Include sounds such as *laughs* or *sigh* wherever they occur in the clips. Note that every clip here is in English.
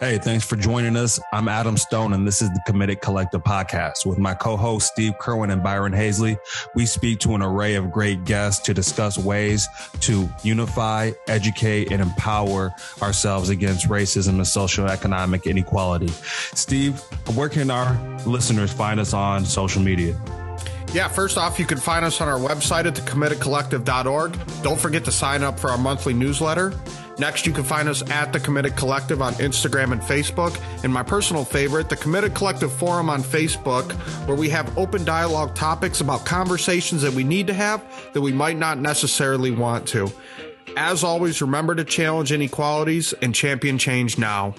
Hey, thanks for joining us. I'm Adam Stone, and this is the Committed Collective podcast. With my co hosts, Steve Kerwin and Byron Hazley, we speak to an array of great guests to discuss ways to unify, educate, and empower ourselves against racism and social economic inequality. Steve, where can our listeners find us on social media? Yeah, first off, you can find us on our website at thecommittedcollective.org. Don't forget to sign up for our monthly newsletter. Next, you can find us at The Committed Collective on Instagram and Facebook. And my personal favorite, The Committed Collective Forum on Facebook, where we have open dialogue topics about conversations that we need to have that we might not necessarily want to. As always, remember to challenge inequalities and champion change now.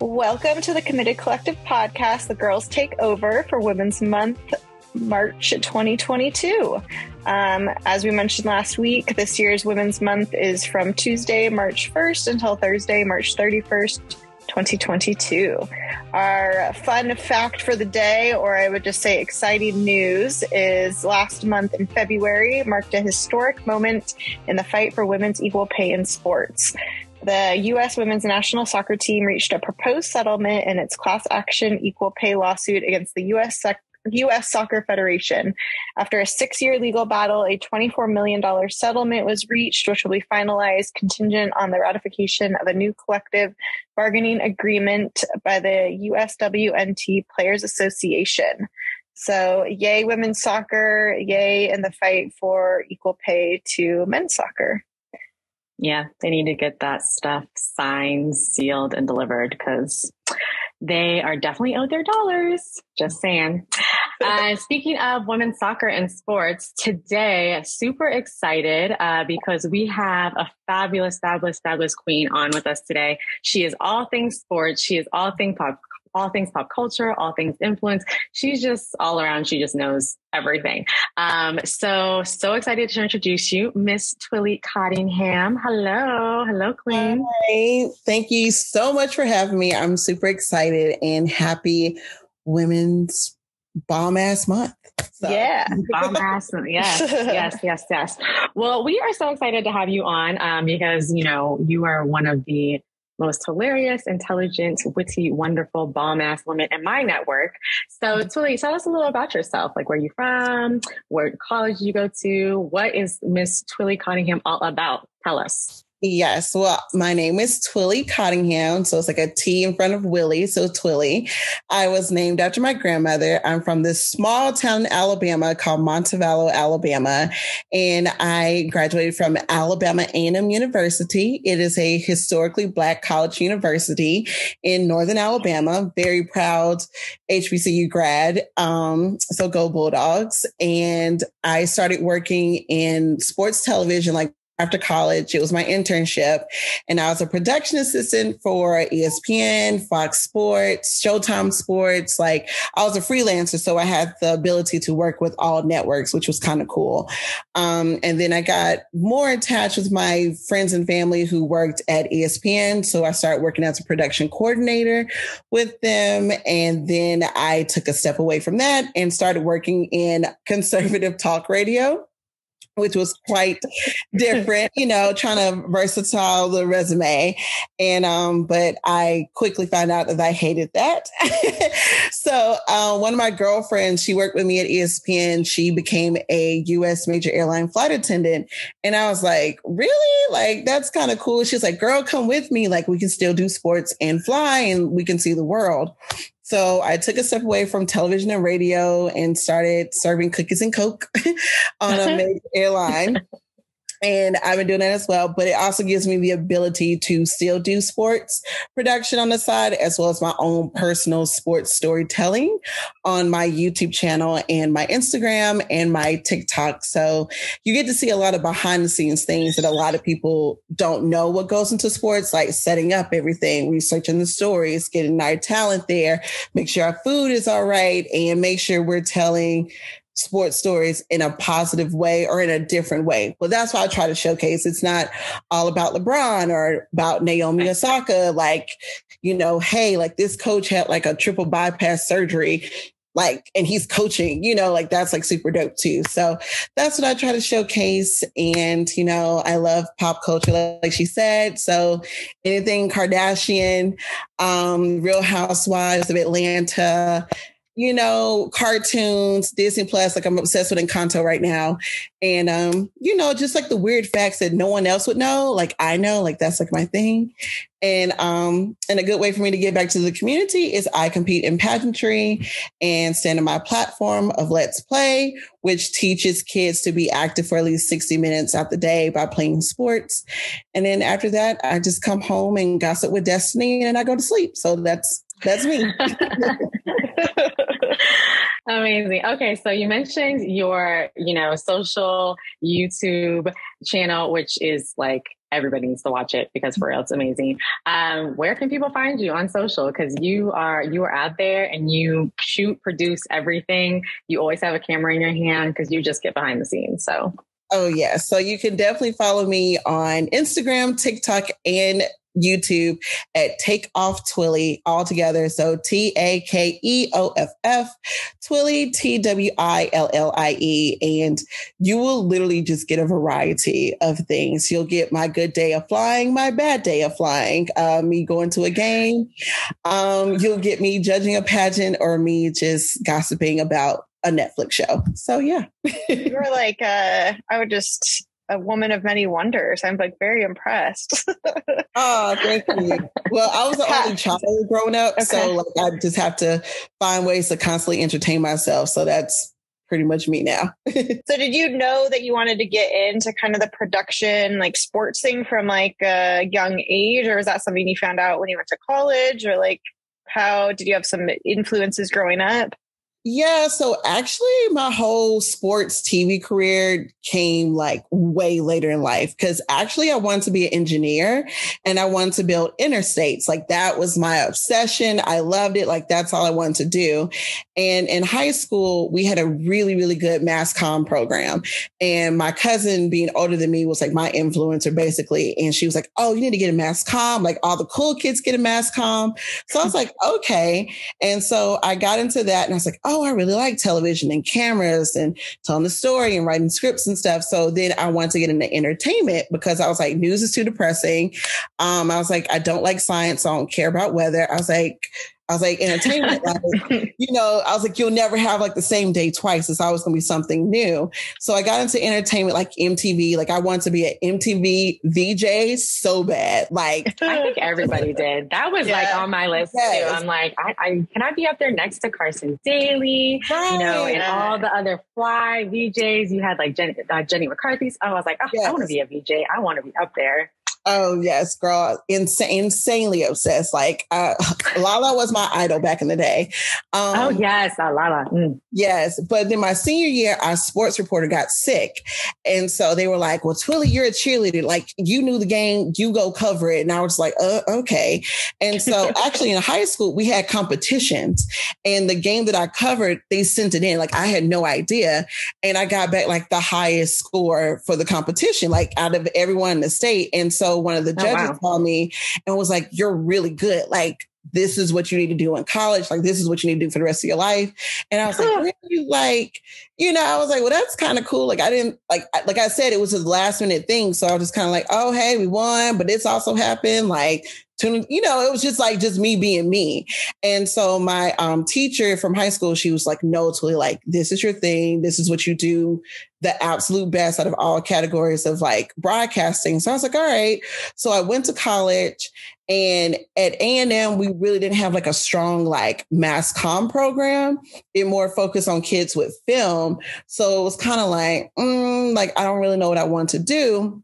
Welcome to the Committed Collective podcast, The Girls Take Over for Women's Month, March 2022. Um, as we mentioned last week, this year's Women's Month is from Tuesday, March 1st until Thursday, March 31st. 2022. Our fun fact for the day, or I would just say exciting news, is last month in February marked a historic moment in the fight for women's equal pay in sports. The U.S. women's national soccer team reached a proposed settlement in its class action equal pay lawsuit against the U.S. Sec- U.S. Soccer Federation. After a six year legal battle, a $24 million settlement was reached, which will be finalized contingent on the ratification of a new collective bargaining agreement by the USWNT Players Association. So, yay, women's soccer, yay, in the fight for equal pay to men's soccer. Yeah, they need to get that stuff signed, sealed, and delivered because they are definitely owed their dollars. Just saying. uh, *laughs* speaking of women's soccer and sports, today, super excited uh, because we have a fabulous, fabulous, fabulous queen on with us today. She is all things sports. She is all things pop all things pop culture, all things influence. She's just all around. She just knows everything. Um, so, so excited to introduce you, Miss Twillie Cottingham. Hello. Hello, Queen. Hi. Thank you so much for having me. I'm super excited and happy Women's Bomb Ass Month. So. Yeah. *laughs* Bomb ass. Yes, yes, yes, yes. Well, we are so excited to have you on um, because, you know, you are one of the most hilarious, intelligent, witty, wonderful, bomb ass woman in my network. So, Twillie, tell us a little about yourself. Like, where you from? What college you go to? What is Miss Twillie Cottingham all about? Tell us. Yes. Well, my name is Twillie Cottingham. So it's like a T in front of Willie. So Twillie. I was named after my grandmother. I'm from this small town in Alabama called Montevallo, Alabama. And I graduated from Alabama A&M University. It is a historically black college university in Northern Alabama. Very proud HBCU grad. Um, so go Bulldogs. And I started working in sports television like after college. It was my internship. And I was a production assistant for ESPN, Fox Sports, Showtime Sports. Like I was a freelancer. So I had the ability to work with all networks, which was kind of cool. Um, and then I got more attached with my friends and family who worked at ESPN. So I started working as a production coordinator with them. And then I took a step away from that and started working in *laughs* conservative talk radio which was quite different, you know, trying to versatile the resume. And, um, but I quickly found out that I hated that. *laughs* so, uh, one of my girlfriends, she worked with me at ESPN. She became a U.S. major airline flight attendant. And I was like, really? Like, that's kind of cool. She's like, girl, come with me. Like, we can still do sports and fly and we can see the world. So I took a step away from television and radio and started serving cookies and Coke *laughs* on a *laughs* major airline and I've been doing that as well. But it also gives me the ability to still do sports production on the side, as well as my own personal sports storytelling on my YouTube channel and my Instagram and my TikTok. So you get to see a lot of behind the scenes things that a lot of people don't know what goes into sports, like setting up everything, researching the stories, getting our talent there, make sure our food is all right, and make sure we're telling sports stories in a positive way or in a different way. Well, that's why I try to showcase. It's not all about LeBron or about Naomi Osaka. Like, you know, hey, like this coach had like a triple bypass surgery. like, and he's coaching, you know, like that's like super dope too. So that's what I try to showcase. And, you know, I love pop culture, like she said. So anything Kardashian, um, Real Housewives of Atlanta, you know, cartoons, Disney Plus, like I'm obsessed with Encanto right now. And um, you know, just like the weird facts that no one else would know, like I know, like that's like my thing. And um, and a good way for me to get back to the community is I compete in pageantry and stand on my platform of Let's Play, which teaches kids to be active for at least 60 minutes out the day by playing sports. And then after that, I just come home and gossip with Destiny and I go to sleep. So that's that's me. *laughs* Amazing. Okay, so you mentioned your, you know, social YouTube channel, which is like everybody needs to watch it because for real, it's amazing. Um, where can people find you on social? Because you are you are out there and you shoot, produce everything. You always have a camera in your hand because you just get behind the scenes. So Oh, yeah. So you can definitely follow me on Instagram, TikTok, and YouTube at Take Off Twillie all together. So T A K E O F F, Twillie T W I L L I E. And you will literally just get a variety of things. You'll get my good day of flying, my bad day of flying, uh, me going to a game. Um, you'll get me judging a pageant or me just gossiping about a Netflix show. So yeah. You're like, uh, I would just a woman of many wonders. I'm like very impressed. *laughs* oh, thank you. Well, I was the only child growing up, okay. so like I just have to find ways to constantly entertain myself. So that's pretty much me now. *laughs* so did you know that you wanted to get into kind of the production like sports thing from like a young age or was that something you found out when you went to college or like how did you have some influences growing up? Yeah, so actually, my whole sports TV career came like way later in life because actually, I wanted to be an engineer and I wanted to build interstates. Like, that was my obsession. I loved it. Like, that's all I wanted to do. And in high school, we had a really, really good mass comm program. And my cousin, being older than me, was like my influencer basically. And she was like, Oh, you need to get a mass comm. Like, all the cool kids get a mass comm. So I was *laughs* like, Okay. And so I got into that and I was like, Oh, I really like television and cameras and telling the story and writing scripts and stuff. So then I wanted to get into entertainment because I was like, news is too depressing. Um, I was like, I don't like science. So I don't care about weather. I was like, I was like, entertainment, like, *laughs* you know, I was like, you'll never have like the same day twice. It's always going to be something new. So I got into entertainment, like MTV. Like I wanted to be an MTV VJ so bad. Like *laughs* I think everybody did. That was yeah. like on my list yes. too. I'm like, I, I, can I be up there next to Carson Daly, right. you know, and all the other fly VJs. You had like Jenny, uh, Jenny McCarthy's. I was like, oh, yes. I want to be a VJ. I want to be up there. Oh yes, girl, insane, insanely obsessed. Like uh, *laughs* Lala was my idol back in the day. Um, oh yes, uh, Lala. Mm. Yes, but then my senior year, our sports reporter got sick, and so they were like, "Well, Twillie, you're a cheerleader. Like you knew the game, you go cover it." And I was like, uh, "Okay." And so *laughs* actually, in high school, we had competitions, and the game that I covered, they sent it in. Like I had no idea, and I got back like the highest score for the competition, like out of everyone in the state, and so one of the oh, judges oh, wow. called me and was like, You're really good. Like, this is what you need to do in college. Like, this is what you need to do for the rest of your life. And I was like, really? Like, you know, I was like, well, that's kind of cool. Like, I didn't like, like I said, it was a last minute thing. So I was just kind of like, oh, hey, we won, but this also happened. Like, you know, it was just like just me being me. And so my um, teacher from high school, she was like, no, totally like, this is your thing. This is what you do the absolute best out of all categories of like broadcasting. So I was like, all right. So I went to college and at A&M, we really didn't have like a strong like mass comm program. It more focused on kids with film. So it was kind of like, mm, like, I don't really know what I want to do.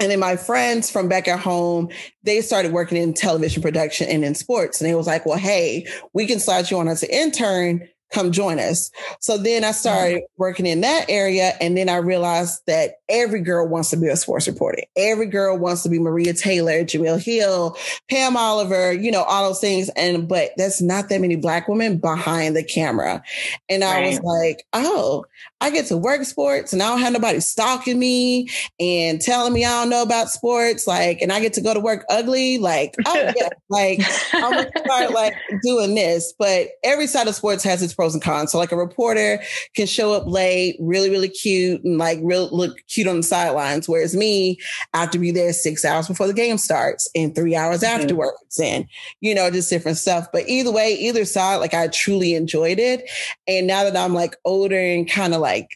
And then my friends from back at home, they started working in television production and in sports. And they was like, well, hey, we can slide you on as an intern come join us. So then I started working in that area. And then I realized that every girl wants to be a sports reporter. Every girl wants to be Maria Taylor, Jemele Hill, Pam Oliver, you know, all those things. And, but that's not that many black women behind the camera. And I right. was like, oh, I get to work sports and I don't have nobody stalking me and telling me I don't know about sports. Like, and I get to go to work ugly. Like, oh yeah, *laughs* like I'm gonna start like doing this. But every side of sports has its pros and cons. So like a reporter can show up late, really, really cute and like real look cute on the sidelines. Whereas me, I have to be there six hours before the game starts and three hours mm-hmm. afterwards and, you know, just different stuff. But either way, either side, like I truly enjoyed it. And now that I'm like older and kind of like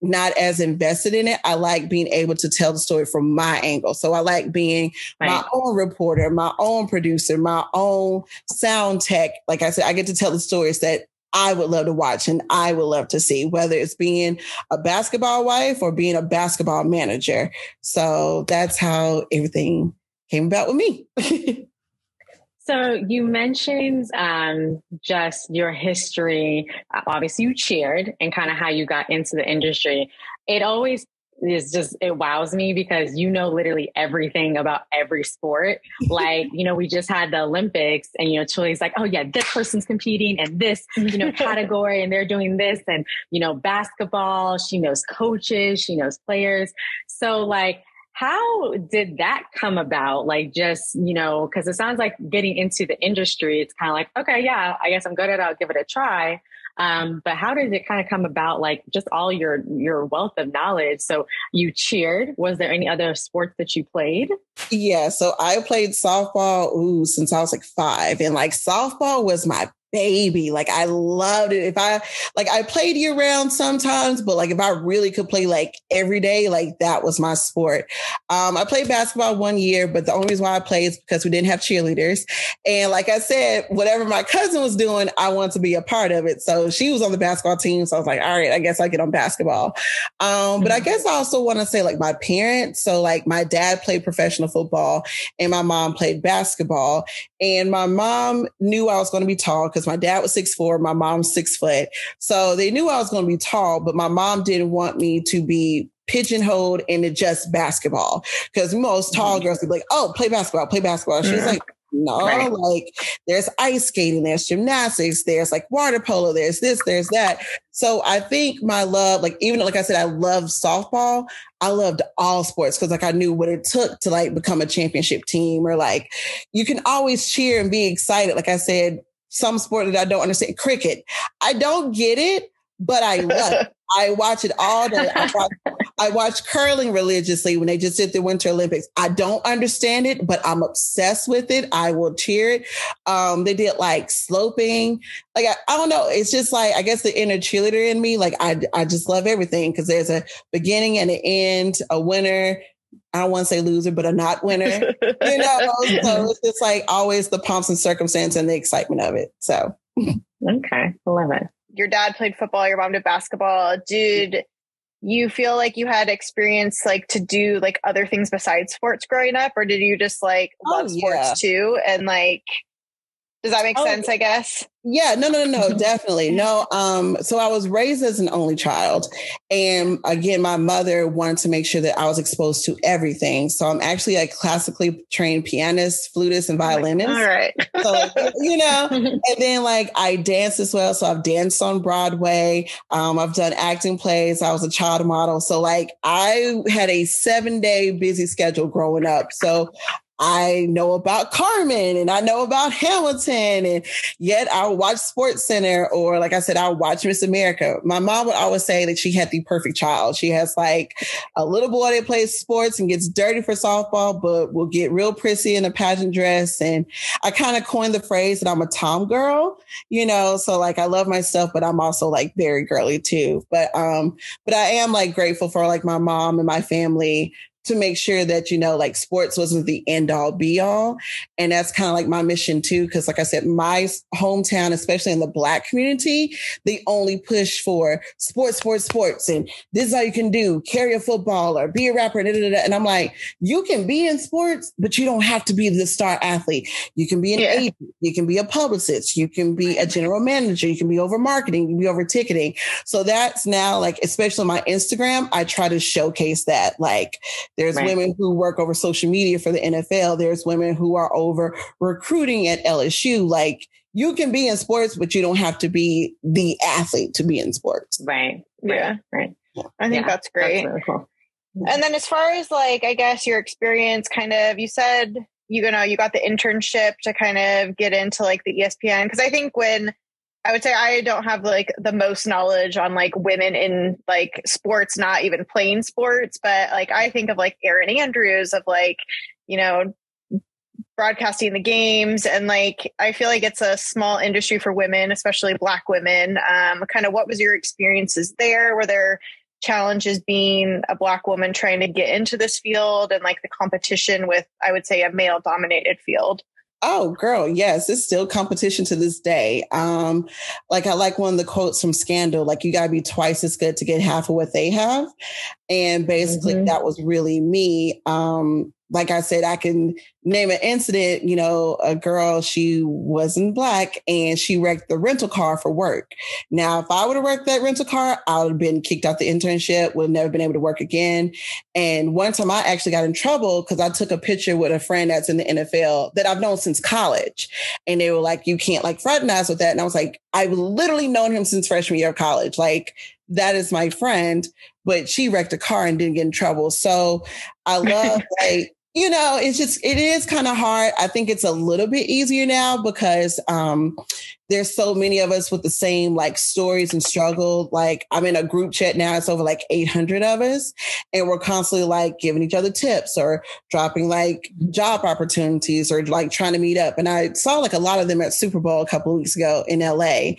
not as invested in it. I like being able to tell the story from my angle. So I like being right. my own reporter, my own producer, my own sound tech. Like I said, I get to tell the stories that I would love to watch and I would love to see, whether it's being a basketball wife or being a basketball manager. So that's how everything came about with me. *laughs* So you mentioned um, just your history. Obviously, you cheered and kind of how you got into the industry. It always is just it wows me because you know literally everything about every sport. *laughs* Like you know, we just had the Olympics, and you know, Chile's like, oh yeah, this person's competing in this you know category, and they're doing this, and you know, basketball. She knows coaches, she knows players. So like how did that come about? Like, just, you know, because it sounds like getting into the industry, it's kind of like, okay, yeah, I guess I'm good at it. I'll give it a try. Um, but how did it kind of come about? Like, just all your your wealth of knowledge. So you cheered. Was there any other sports that you played? Yeah, so I played softball ooh since I was like five, and like softball was my baby. Like I loved it. If I like I played year round sometimes, but like if I really could play like every day, like that was my sport. Um, I played basketball one year, but the only reason why I played is because we didn't have cheerleaders. And like I said, whatever my cousin was doing, I wanted to be a part of it. So she was on the basketball team. So I was like, all right, I guess I get on basketball. Um, but I mm-hmm. guess I also want to say like my parents. So like my dad played professional football and my mom played basketball. And my mom knew I was going to be tall because my dad was six four, my mom's six foot. So they knew I was going to be tall, but my mom didn't want me to be pigeonholed into just basketball because most tall mm-hmm. girls would be like, "Oh, play basketball, play basketball." She's mm-hmm. like, no, right. like there's ice skating, there's gymnastics, there's like water polo, there's this, there's that. So I think my love, like even like I said, I love softball. I loved all sports because like I knew what it took to like become a championship team or like you can always cheer and be excited. Like I said, some sport that I don't understand, cricket. I don't get it, but I *laughs* love it. I watch it all day. I *laughs* watch, I watch, curling religiously when they just did the Winter Olympics. I don't understand it, but I'm obsessed with it. I will cheer it. Um, they did like sloping. Like I, I, don't know. It's just like I guess the inner cheerleader in me. Like I I just love everything because there's a beginning and an end, a winner I don't want to say loser, but a not winner. you know, *laughs* so it's just like always the pomps and circumstance and the excitement of it. So okay, love it. Your dad played football. Your mom did basketball. Did you feel like you had experience like to do like other things besides sports growing up, or did you just like oh, love oh, sports too and like does that make oh, sense? I guess. Yeah, no, no, no, no, *laughs* definitely. No, um, so I was raised as an only child. And again, my mother wanted to make sure that I was exposed to everything. So I'm actually a classically trained pianist, flutist, and violinist. All right. so, *laughs* you know, *laughs* and then like I dance as well. So I've danced on Broadway. Um, I've done acting plays. I was a child model. So like I had a seven day busy schedule growing up. So I know about Carmen and I know about Hamilton and yet I'll watch Sports Center or like I said, I'll watch Miss America. My mom would always say that she had the perfect child. She has like a little boy that plays sports and gets dirty for softball, but will get real prissy in a pageant dress. And I kind of coined the phrase that I'm a Tom girl, you know, so like I love myself, but I'm also like very girly too. But, um, but I am like grateful for like my mom and my family to make sure that, you know, like sports wasn't the end all be all. And that's kind of like my mission too. Cause like I said, my hometown, especially in the black community, they only push for sports, sports, sports. And this is all you can do carry a football or be a rapper. Da, da, da. And I'm like, you can be in sports, but you don't have to be the star athlete. You can be an yeah. agent. You can be a publicist. You can be a general manager. You can be over marketing. You can be over ticketing. So that's now like, especially on my Instagram, I try to showcase that like there's right. women who work over social media for the NFL. There's women who are over recruiting at LSU. Like you can be in sports, but you don't have to be the athlete to be in sports. Right. Yeah. Right. I think yeah, that's great. That's really cool. And then as far as like, I guess your experience kind of, you said, you know, you got the internship to kind of get into like the ESPN. Cause I think when I would say I don't have like the most knowledge on like women in like sports, not even playing sports, but like I think of like Erin Andrews of like, you know, broadcasting the games and like I feel like it's a small industry for women, especially black women. Um, kind of what was your experiences there? Were there challenges being a black woman trying to get into this field and like the competition with I would say a male dominated field? Oh, girl, yes, it's still competition to this day. Um, like I like one of the quotes from Scandal, like you gotta be twice as good to get half of what they have. And basically mm-hmm. that was really me. Um, like I said, I can name an incident, you know, a girl, she wasn't black and she wrecked the rental car for work. Now, if I would have wrecked that rental car, I would have been kicked out the internship, would have never been able to work again. And one time I actually got in trouble because I took a picture with a friend that's in the NFL that I've known since college. And they were like, you can't like fraternize with that. And I was like, I've literally known him since freshman year of college. Like, that is my friend, but she wrecked a car and didn't get in trouble. So I love *laughs* like you know, it's just it is kind of hard. I think it's a little bit easier now because um there's so many of us with the same like stories and struggle. Like I'm in a group chat now, it's over like 800 of us, and we're constantly like giving each other tips or dropping like job opportunities or like trying to meet up. And I saw like a lot of them at Super Bowl a couple weeks ago in LA.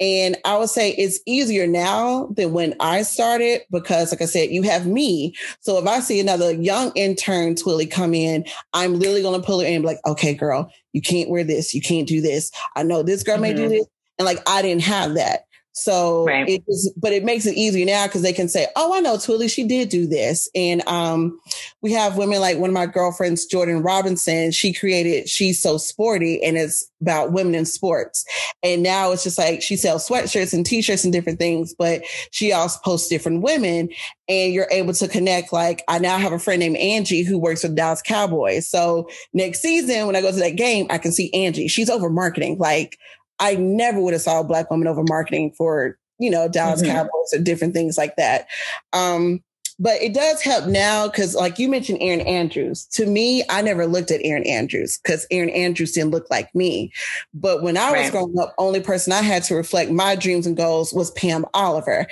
And I would say it's easier now than when I started because, like I said, you have me. So if I see another young intern Twillie come in, I'm literally going to pull her in like, okay, girl, you can't wear this. You can't do this. I know this girl mm-hmm. may do mm-hmm. this. And like, I didn't have that. So right. it was, but it makes it easier now because they can say, "Oh, I know Twillie, she did do this." And um, we have women like one of my girlfriends, Jordan Robinson. She created "She's So Sporty," and it's about women in sports. And now it's just like she sells sweatshirts and t-shirts and different things, but she also posts different women, and you're able to connect. Like I now have a friend named Angie who works with Dallas Cowboys. So next season, when I go to that game, I can see Angie. She's over marketing. Like I never would have saw a black woman over marketing for, you know, Dallas mm-hmm. Cowboys or different things like that. Um, but it does help now because, like you mentioned, Erin Andrews. To me, I never looked at Erin Andrews because Erin Andrews didn't look like me. But when I right. was growing up, only person I had to reflect my dreams and goals was Pam Oliver.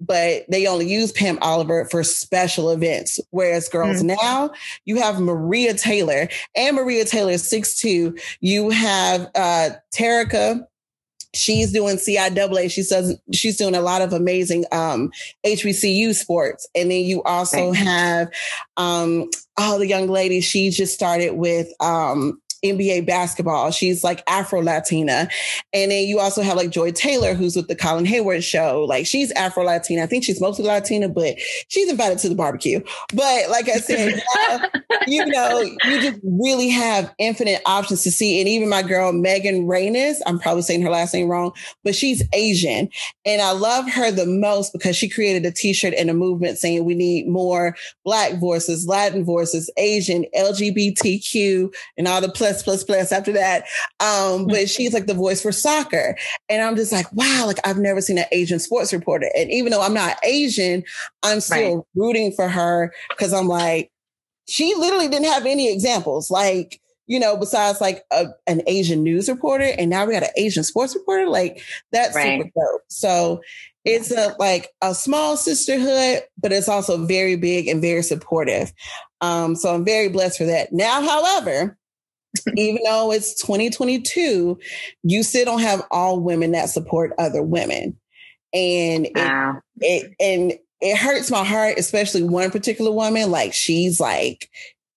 But they only use Pam Oliver for special events. Whereas girls mm-hmm. now, you have Maria Taylor, and Maria Taylor is 6'2. You have uh Terica she's doing CIAA. She says she's doing a lot of amazing um, HBCU sports. And then you also have um, oh, the young ladies. She just started with um, NBA basketball. She's like Afro Latina. And then you also have like Joy Taylor, who's with the Colin Cowherd show. Like she's Afro Latina. I think she's mostly Latina, but she's invited to the barbecue. But like I said, *laughs* you know, you just really have infinite options to see. And even my girl, Megan Reynes, I'm probably saying her last name wrong, but she's Asian. And I love her the most because she created a t-shirt and a movement saying we need more black voices, Latin voices, Asian, LGBTQ, and all the plus, plus, plus after that. Um, but mm-hmm. she's like the voice for soccer. And I'm just like, wow, like I've never seen an Asian sports reporter. And even though I'm not Asian, I'm still right. rooting for her because I'm like, she literally didn't have any examples. Like, you know, besides like a, an Asian news reporter, and now we got an Asian sports reporter. Like that's right. super dope. So it's a like a small sisterhood, but it's also very big and very supportive. Um, so I'm very blessed for that. Now, however, even though it's 2022, you still don't have all women that support other women. And wow. it, it and it hurts my heart, especially one particular woman. Like she's like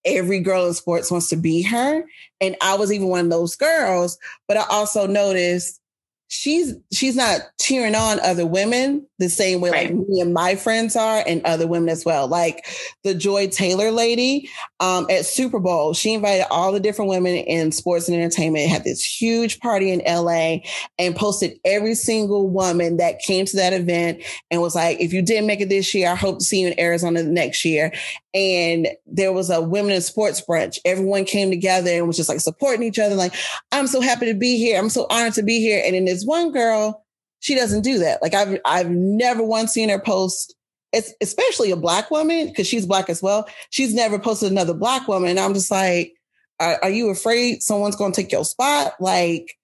every girl in sports wants to be her. And I was even one of those girls, but I also noticed she's she's not cheering on other women the same way right. like me and my friends are and other women as well like the joy taylor lady um, at super bowl she invited all the different women in sports and entertainment had this huge party in la and posted every single woman that came to that event and was like if you didn't make it this year i hope to see you in arizona next year and there was a women in sports brunch. Everyone came together and was just like supporting each other. Like, I'm so happy to be here. I'm so honored to be here. And then this one girl, she doesn't do that. Like I've, I've never once seen her post, especially a black woman because she's black as well. She's never posted another black woman. And I'm just like, are, are you afraid someone's going to take your spot? Like,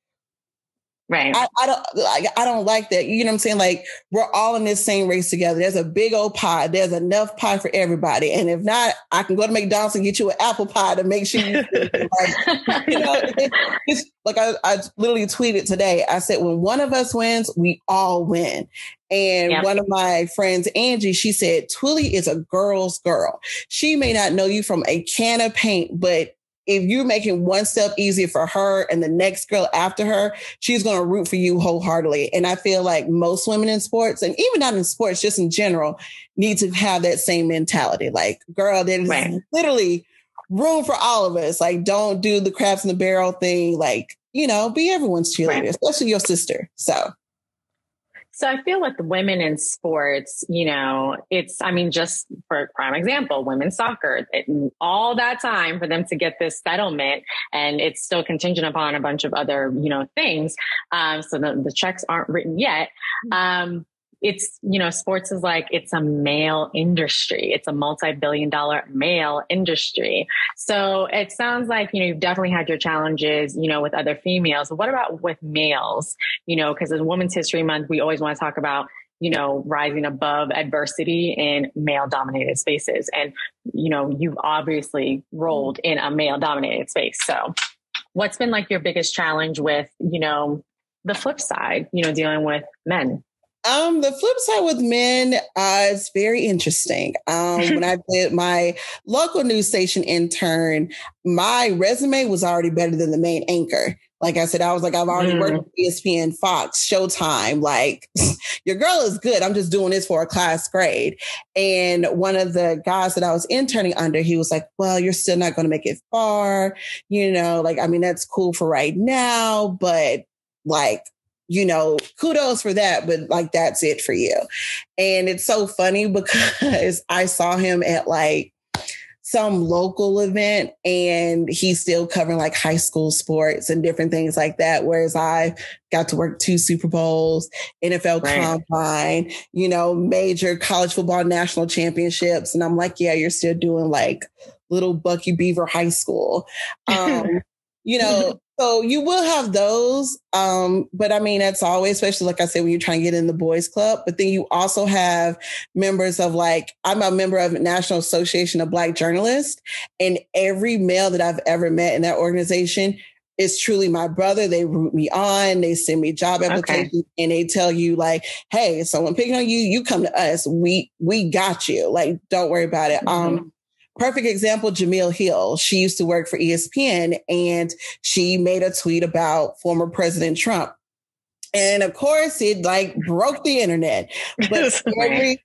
Right. I, I, don't like I don't like that. You know what I'm saying? Like we're all in this same race together. There's a big old pie. There's enough pie for everybody. And if not, I can go to McDonald's and get you an apple pie to make sure you like, you know, *laughs* it, it's like I, I literally tweeted today. I said, when one of us wins, we all win. And yep. one of my friends, Angie, she said, Twillie is a girl's girl. She may not know you from a can of paint, but if you're making one step easier for her and the next girl after her, she's going to root for you wholeheartedly. And I feel like most women in sports and even not in sports, just in general, need to have that same mentality. Like, girl, there's right. literally room for all of us. Like, don't do the crabs in the barrel thing. Like, you know, be everyone's cheerleader, right. especially your sister. So so I feel with women in sports, you know, it's, I mean, just for prime example, women's soccer, it, all that time for them to get this settlement and it's still contingent upon a bunch of other, you know, things. Um, so the, the checks aren't written yet. Mm-hmm. Um, it's, you know, sports is like, it's a male industry. It's a multi-billion dollar male industry. So it sounds like, you know, you've definitely had your challenges, you know, with other females. What about with males? You know, because as Women's History Month, we always want to talk about, you know, rising above adversity in male dominated spaces. And, you know, you've obviously rolled in a male dominated space. So what's been like your biggest challenge with, you know, the flip side, you know, dealing with men? Um, the flip side with men uh, is very interesting. Um, when I *laughs* did my local news station intern, my resume was already better than the main anchor. Like I said, I was like, I've already mm. worked with ESPN, Fox, Showtime. Like, *laughs* your girl is good. I'm just doing this for a class grade. And one of the guys that I was interning under, he was like, Well, you're still not going to make it far. You know, like, I mean, that's cool for right now, but like, you know, kudos for that, but like that's it for you. And it's so funny *laughs* because I saw him at like some local event and he's still covering like high school sports and different things like that. Whereas I got to work two Super Bowls, NFL right. combine, you know, major college football national championships. And I'm like, yeah, you're still doing like little Bucky Beaver high school. *laughs* Um, you know, so you will have those. Um, but I mean, that's always, especially like I said, when you're trying to get in the boys club, but then you also have members of like, I'm a member of National Association of Black Journalists and every male that I've ever met in that organization is truly my brother. They root me on. They send me job applications okay. and they tell you like, Hey, someone picking on you, you come to us. We, we got you. Like, don't worry about it. Mm-hmm. Um, perfect example, Jemele Hill. She used to work for ESPN and she made a tweet about former President Trump. And of course, it like broke the internet. *laughs* But every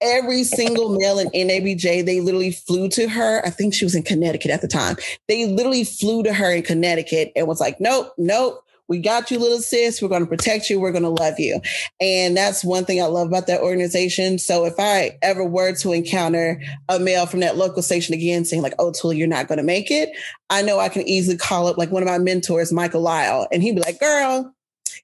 every single male in NABJ, they literally flew to her. I think she was in Connecticut at the time. They literally flew to her in Connecticut and was like, nope, nope, we got you, little sis. We're going to protect you. We're going to love you. And that's one thing I love about that organization. So if I ever were to encounter a male from that local station again saying like, oh, Tool, you're not going to make it, I know I can easily call up like one of my mentors, Michael Lyle, and he'd be like, girl,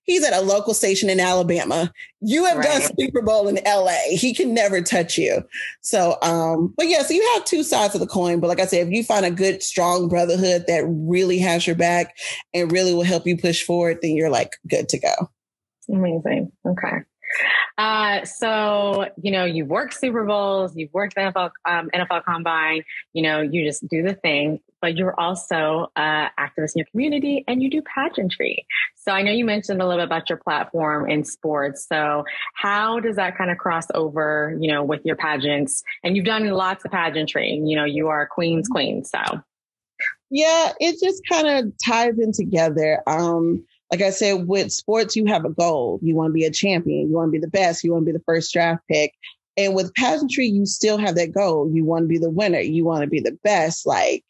He's at a local station in Alabama. You have right. done Super Bowl in LA. He can never touch you. So, um, but yeah, so you have two sides of the coin. But like I said, if you find a good, strong brotherhood that really has your back and really will help you push forward, then you're like good to go. Amazing. Okay. Uh, so, you know, you've worked Super Bowls, you've worked NFL, um, NFL Combine, you know, you just do the thing, but you're also uh, activist in your community and you do pageantry. So I know you mentioned a little bit about your platform in sports. So how does that kind of cross over, you know, with your pageants? And you've done lots of pageantry, you know, you are Queen's Queen. So. Yeah, it just kind of ties in together. Um, like I said, with sports, you have a goal. You want to be a champion. You want to be the best. You want to be the first draft pick. And with pageantry, you still have that goal. You want to be the winner. You want to be the best. Like,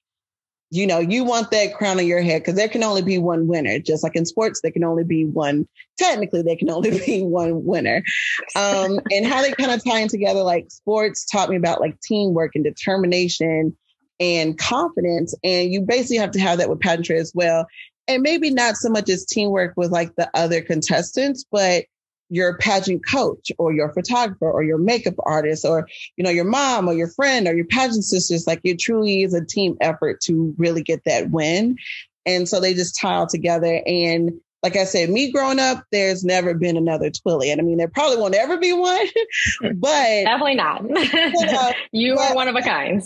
you know, you want that crown on your head because there can only be one winner. Just like in sports, there can only be one. Technically, there can only *laughs* be one winner. Um, *laughs* and how they kind of tie in together, like sports taught me about like teamwork and determination and confidence. And you basically have to have that with pageantry as well and maybe not so much as teamwork with like the other contestants, but your pageant coach or your photographer or your makeup artist or you know your mom or your friend or your pageant sisters like it truly is a team effort to really get that win and so they just tie all together and like I said, me growing up, there's never been another Twillie. And I mean, there probably won't ever be one, *laughs* but definitely not. *laughs* *laughs* you but, are one of a kind.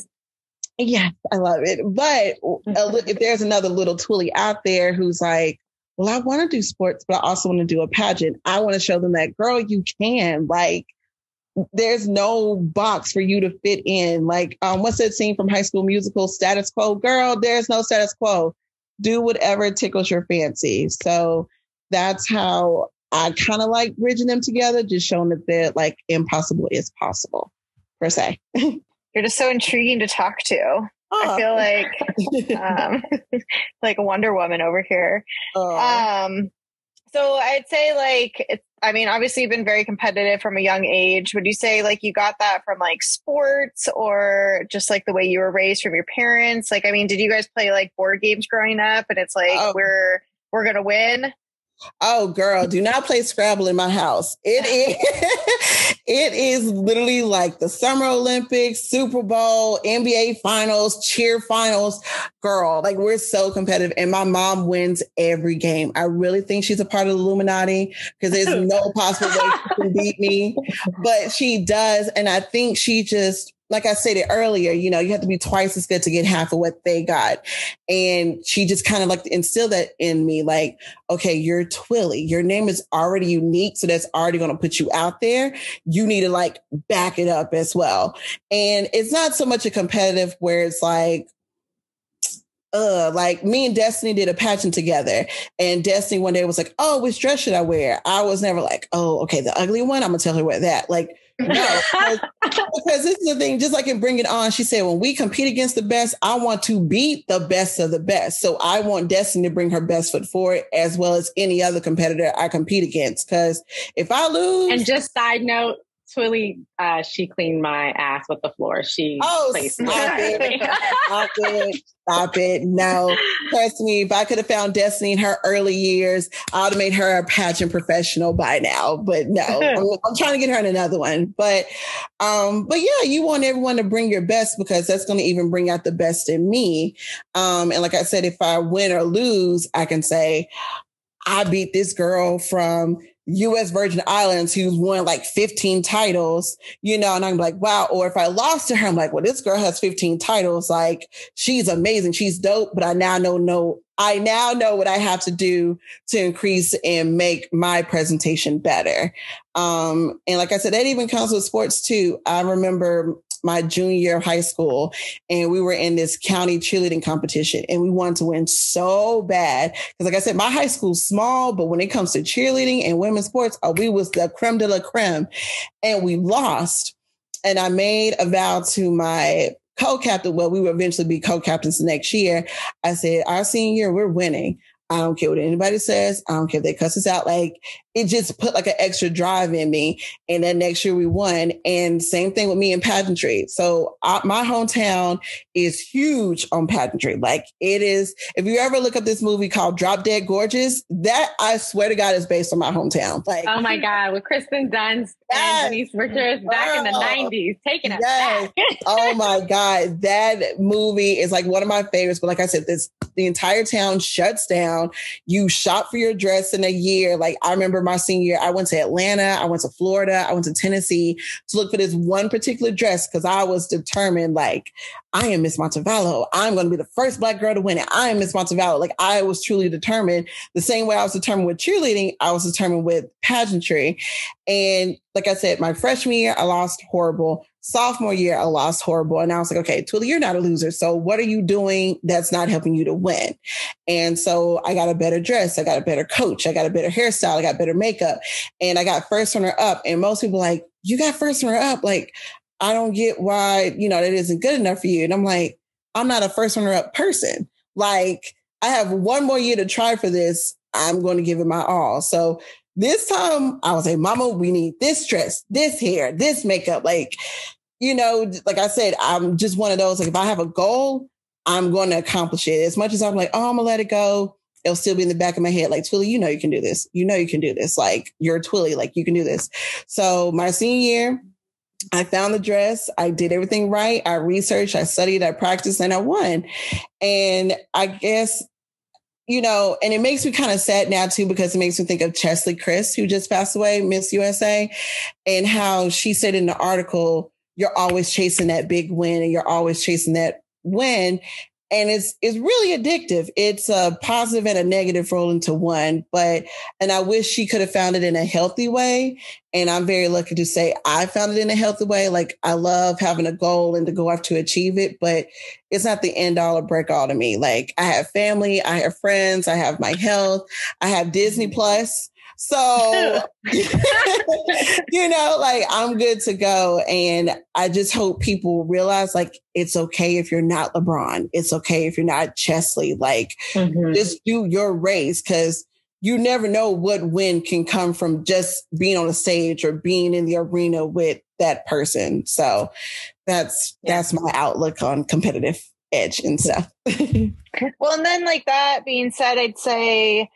Yes, I love it. But mm-hmm. if there's another little Twillie out there who's like, well, I want to do sports, but I also want to do a pageant. I want to show them that, girl, you can. Like, there's no box for you to fit in. Like, um, what's that scene from High School Musical? Status quo, girl. There's no status quo. Do whatever tickles your fancy. So that's how I kind of like bridging them together, just showing that they're like impossible is possible, per se. *laughs* You're just so intriguing to talk to. I feel like um, *laughs* like a Wonder Woman over here. Oh. Um, so I'd say like it's I mean, obviously you've been very competitive from a young age. Would you say like you got that from like sports or just like the way you were raised from your parents? Like, I mean, did you guys play like board games growing up and it's like oh. we're we're gonna win? Oh, girl, do not play Scrabble in my house. It is, *laughs* it is literally like the Summer Olympics, Super Bowl, NBA finals, cheer finals. Girl, like we're so competitive. And my mom wins every game. I really think she's a part of the Illuminati because there's *laughs* no possible way she can beat me, but she does. And I think she just, like I said it earlier, you know, you have to be twice as good to get half of what they got. And she just kind of like instilled that in me, like, okay, you're Twillie. Your name is already unique. So that's already going to put you out there. You need to like back it up as well. And it's not so much a competitive where it's like, uh, like me and Destiny did a pageant together, and Destiny one day was like, "Oh, which dress should I wear?" I was never like, "Oh, okay, the ugly one." I'm gonna tell her wear that. Like no, because, *laughs* because this is the thing. Just like in Bring It On, she said, when we compete against the best, I want to beat the best of the best. So I want Destiny to bring her best foot forward, as well as any other competitor I compete against. Because if I lose, and just side note, Twillie, uh, she cleaned my ass with the floor. She oh, placed stop it. *laughs* stop it. Stop it. No, trust me, if I could have found Destiny in her early years, I would have made her a pageant professional by now. But no, *laughs* I'm, I'm, trying to get her in another one. But, um, but yeah, you want everyone to bring your best because that's going to even bring out the best in me. Um, and like I said, if I win or lose, I can say, I beat this girl from U.S. Virgin Islands who's won like 15 titles, you know, and I'm like, wow. Or if I lost to her, I'm like, well, this girl has 15 titles. Like, she's amazing. She's dope. But I now know, know, I now know what I have to do to increase and make my presentation better. Um, and like I said, that even comes with sports too. I remember my junior year of high school and we were in this county cheerleading competition and we wanted to win so bad. Cause like I said, my high school's small, but when it comes to cheerleading and women's sports, uh, we was the creme de la creme and we lost. And I made a vow to my co-captain. Well, we would eventually be co-captains next year. I said, our senior year, we're winning. I don't care what anybody says. I don't care if they cuss us out. Like it just put like an extra drive in me. And then next year we won. And same thing with me in pageantry. So uh, my hometown is huge on pageantry. Like it is, if you ever look up this movie called Drop Dead Gorgeous, that I swear to God is based on my hometown. Like, oh my God, with Kirsten Dunst yes, and Denise Richards back in the 90s, taking it yes. back. *laughs* oh my God, that movie is like one of my favorites. But like I said, this the entire town shuts down. You shop for your dress in a year. Like I remember my senior year, I went to Atlanta, I went to Florida, I went to Tennessee to look for this one particular dress because I was determined, like, I am Miss Montevallo. I'm going to be the first black girl to win it. I am Miss Montevallo. Like I was truly determined. The same way I was determined with cheerleading, I was determined with pageantry. And like I said, my freshman year, I lost horrible. Sophomore year, I lost horrible. And I was like, okay, Twillie, you're not a loser. So what are you doing that's not helping you to win? And so I got a better dress. I got a better coach. I got a better hairstyle. I got better makeup and I got first runner up. And most people like, you got first runner up. Like, I don't get why, you know, that isn't good enough for you. And I'm like, I'm not a first runner up person. Like, I have one more year to try for this. I'm going to give it my all. So this time I was like, Mama, we need this dress, this hair, this makeup. Like, you know, like I said, I'm just one of those. Like, if I have a goal, I'm going to accomplish it. As much as I'm like, oh, I'm gonna let it go, it'll still be in the back of my head. Like, Twillie, you know you can do this. You know you can do this. Like, you're Twillie, like you can do this. So my senior year, I found the dress. I did everything right. I researched, I studied, I practiced, and I won. And I guess you know, and it makes me kind of sad now too because it makes me think of Cheslie Kryst, who just passed away, Miss USA, and how she said in the article, "You're always chasing that big win, and you're always chasing that win." And it's it's really addictive. It's a positive and a negative roll into one. But and I wish she could have found it in a healthy way. And I'm very lucky to say I found it in a healthy way. Like I love having a goal and to go after to achieve it, but it's not the end all or break all to me. Like I have family, I have friends, I have my health, I have Disney mm-hmm. Plus. So, *laughs* *laughs* you know, like I'm good to go. And I just hope people realize like it's okay if you're not LeBron. It's okay if you're not Cheslie. Like mm-hmm. just do your race because you never know what win can come from just being on a stage or being in the arena with that person. So that's yeah. that's my outlook on competitive edge and stuff. *laughs* well, and then like that being said, I'd say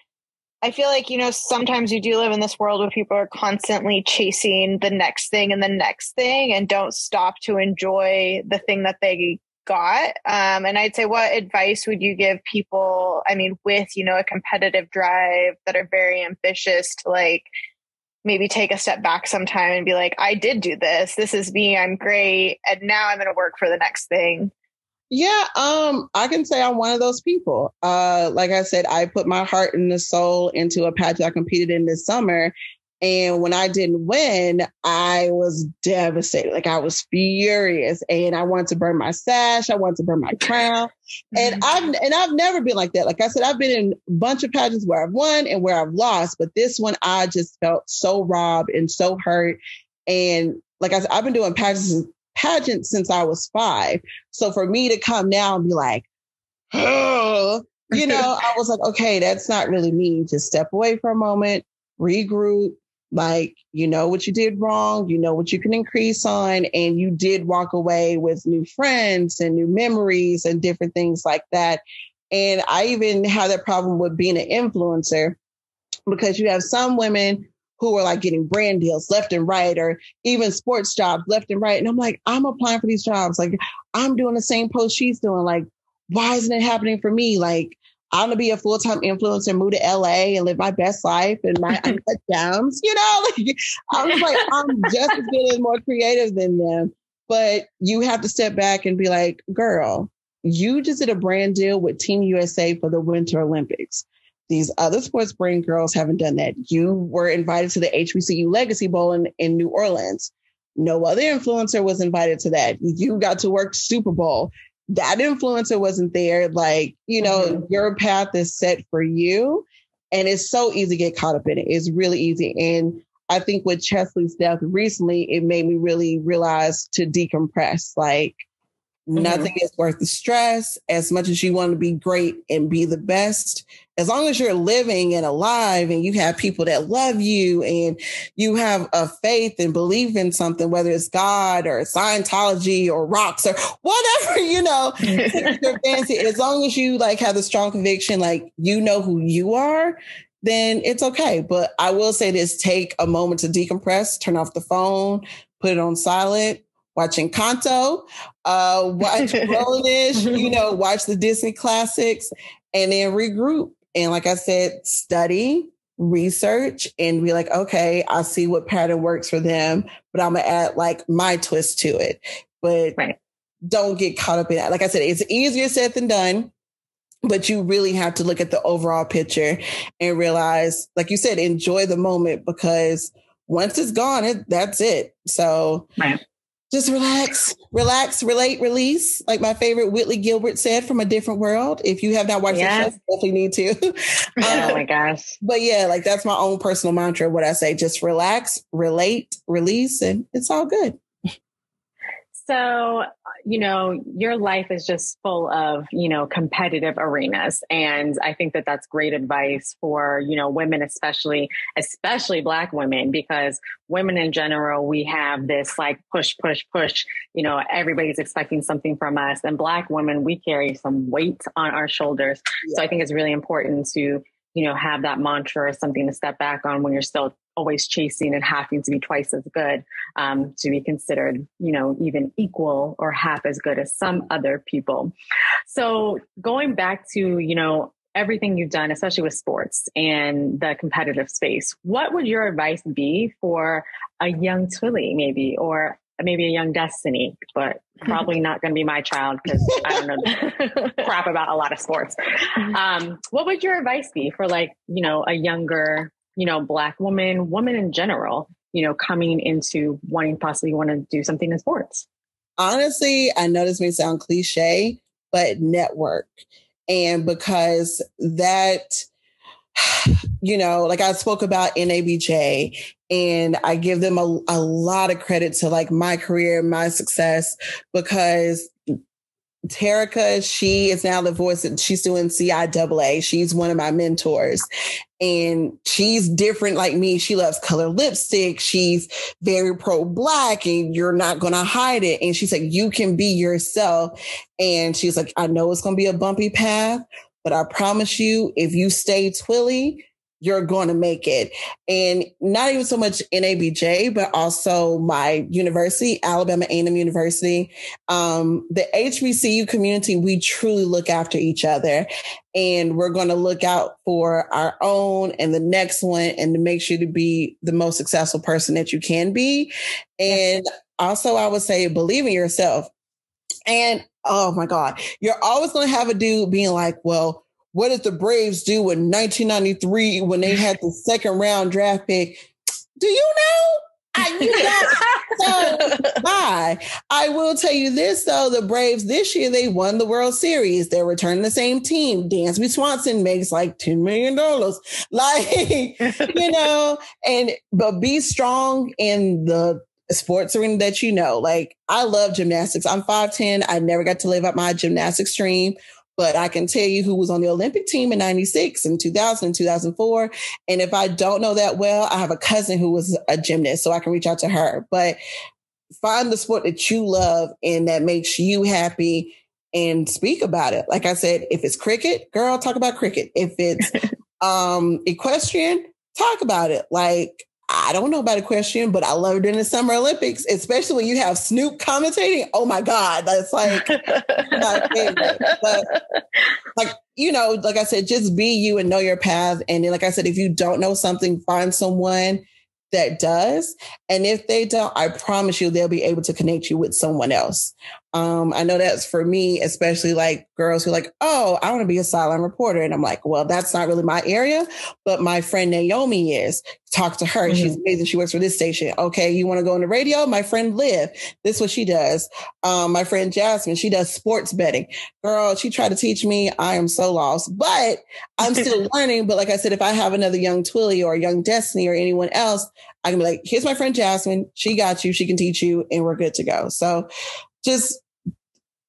I feel like, you know, sometimes you do live in this world where people are constantly chasing the next thing and the next thing and don't stop to enjoy the thing that they got. Um, and I'd say, what advice would you give people? I mean, with, you know, a competitive drive that are very ambitious to like maybe take a step back sometime and be like, I did do this. This is me. I'm great. And now I'm going to work for the next thing. Yeah, um, I can say I'm one of those people. Uh, like I said, I put my heart and the soul into a pageant I competed in this summer. And when I didn't win, I was devastated. Like I was furious and I wanted to burn my sash. I wanted to burn my crown. And mm-hmm. I've, and I've never been like that. Like I said, I've been in a bunch of pageants where I've won and where I've lost, but this one I just felt so robbed and so hurt. And like I said, I've been doing pageants pageant since I was five. So for me to come now and be like, oh, you *laughs* know, I was like, okay, that's not really me. Just step away for a moment, regroup. Like, you know what you did wrong, you know what you can increase on, and you did walk away with new friends and new memories and different things like that. And I even have that problem with being an influencer because you have some women who are like getting brand deals left and right, or even sports jobs left and right. And I'm like, I'm applying for these jobs. Like, I'm doing the same post she's doing. Like, why isn't it happening for me? Like, I'm gonna be a full time influencer, move to LA and live my best life and my *laughs* uncut gems. You know, *laughs* like I was like, I'm just as good and more creative than them. But you have to step back and be like, girl, you just did a brand deal with Team USA for the Winter Olympics. These other sports brain girls haven't done that. You were invited to the HBCU Legacy Bowl in, in New Orleans. No other influencer was invited to that. You got to work Super Bowl. That influencer wasn't there. Like, you know, mm-hmm. your path is set for you. And it's so easy to get caught up in it. It's really easy. And I think with Cheslie's death recently, it made me really realize to decompress. Like, Mm-hmm. Nothing is worth the stress. As much as you want to be great and be the best, as long as you're living and alive and you have people that love you and you have a faith and believe in something, whether it's God or Scientology or rocks or whatever, *laughs* you know, *laughs* fancy, as long as you like have the strong conviction, like you know who you are, then it's okay. But I will say this take a moment to decompress, turn off the phone, put it on silent, watching Encanto, uh, watch *laughs* Rollish, you know, watch the Disney classics, and then regroup. And like I said, study, research, and be like, okay, I see what pattern works for them, but I'm gonna add like my twist to it. But right. don't get caught up in that. Like I said, it's easier said than done. But you really have to look at the overall picture and realize, like you said, enjoy the moment because once it's gone, it, that's it. So right just relax, relax, relate, release. Like my favorite Whitley Gilbert said from a different world. If you have not watched yes. the show, definitely need to. um, *laughs* oh my *laughs* gosh. But yeah, like that's my own personal mantra. What I say, just relax, relate, release, and it's all good. So, you know, your life is just full of, you know, competitive arenas. And I think that that's great advice for, you know, women, especially, especially Black women, because women in general, we have this like push, push, push. You know, everybody's expecting something from us. And Black women, we carry some weight on our shoulders. Yeah. So I think it's really important to, you know, have that mantra or something to step back on when you're still always chasing and having to be twice as good um, to be considered, you know, even equal or half as good as some other people. So going back to, you know, everything you've done, especially with sports and the competitive space, what would your advice be for a young Twillie, maybe, or maybe a young Destiny, but probably not going to be my child because I don't know *laughs* crap about a lot of sports. Um, what would your advice be for like, you know, a younger, you know, black woman, woman in general, you know, coming into wanting possibly want to do something in sports? Honestly, I know this may sound cliche, but network. And because that, *sighs* you know, like I spoke about NABJ and I give them a, a lot of credit to like my career, my success, because Terica, she is now the voice. She's doing CIAA. She's one of my mentors. And she's different like me. She loves color lipstick. She's very pro black and you're not going to hide it. And she's like, you can be yourself. And she's like, I know it's going to be a bumpy path, but I promise you, if you stay Twillie, you're going to make it. And not even so much NABJ, but also my university, Alabama A&M University. Um, the HBCU community, we truly look after each other and we're going to look out for our own and the next one and to make sure to be the most successful person that you can be. And also I would say, believe in yourself. And oh my God, you're always going to have a dude being like, well, what did the Braves do in 1993 when they had the second round draft pick? Do you know? I knew that. so bye. I will tell you this though: the Braves this year they won the World Series. They're returning the same team. Dansby Swanson makes like ten million dollars. *laughs* Like you know, and but be strong in the sports arena that you know. Like I love gymnastics. I'm 5'10. I never got to live up my gymnastics dream but I can tell you who was on the Olympic team in 96 and 2000 and 2004. And if I don't know that well, I have a cousin who was a gymnast, so I can reach out to her. But find the sport that you love and that makes you happy and speak about it. Like I said, if it's cricket, girl, talk about cricket. If it's *laughs* um equestrian, talk about it. Like I don't know about equestrian, but I loved it in the Summer Olympics, especially when you have Snoop commentating. Oh my God, that's like *laughs* my favorite. But like, you know, like I said, just be you and know your path. And then, like I said, if you don't know something, find someone that does. And if they don't, I promise you they'll be able to connect you with someone else. Um, I know that's for me, especially like girls who are like, oh, I want to be a sideline reporter. And I'm like, well, that's not really my area, but my friend Naomi is. Talk to her. Mm-hmm. She's amazing. She works for this station. Okay, you want to go on the radio? My friend Liv, this is what she does. Um, my friend Jasmine, she does sports betting. Girl, she tried to teach me. I am so lost, but I'm still *laughs* learning. But like I said, if I have another young Twillie or young Destiny or anyone else, I can be like, here's my friend Jasmine. She got you. She can teach you, and we're good to go. So just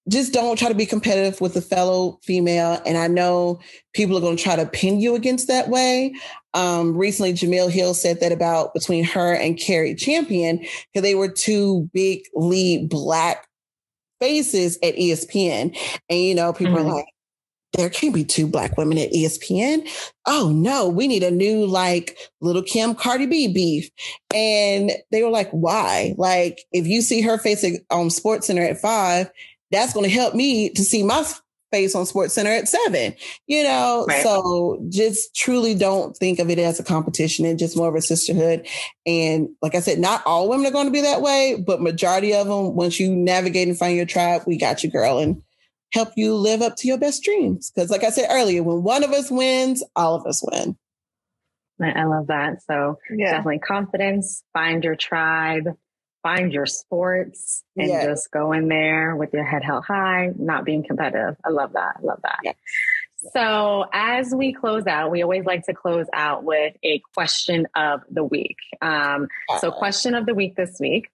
just don't try to be competitive with a fellow female. And I know people are going to try to pin you against that way. Um, recently, Jemele Hill said that about between her and Cari Champion, because they were two big lead black faces at ESPN. And, you know, people mm-hmm. are like, there can't be two black women at ESPN. Oh no, we need a new like Lil Kim Cardi B beef. And they were like, why? Like if you see her face on Sports Center at five, that's going to help me to see my face on Sports Center at seven, you know? Right. So just truly don't think of it as a competition and just more of a sisterhood. And like I said, not all women are going to be that way, but majority of them, once you navigate and find your tribe, we got you, girl. And help you live up to your best dreams. Because, like I said earlier, when one of us wins, all of us win. I love that. So, yeah. definitely confidence, find your tribe, find your sports, and yes. just go in there with your head held high, not being competitive. I love that. I love that. Yes. So, as we close out, we always like to close out with a question of the week. Um, so, question of the week this week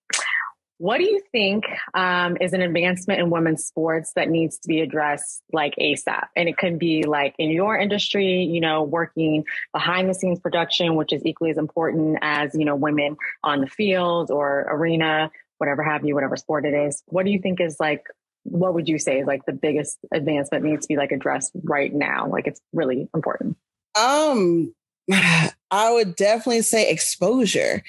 what do you think um, is an advancement in women's sports that needs to be addressed like ASAP? And it can be like in your industry, you know, working behind the scenes production, which is equally as important as, you know, women on the field or arena, whatever have you, whatever sport it is. What do you think is like, what would you say is like the biggest advancement needs to be like addressed right now? Like it's really important. Um, *sighs* I would definitely say exposure.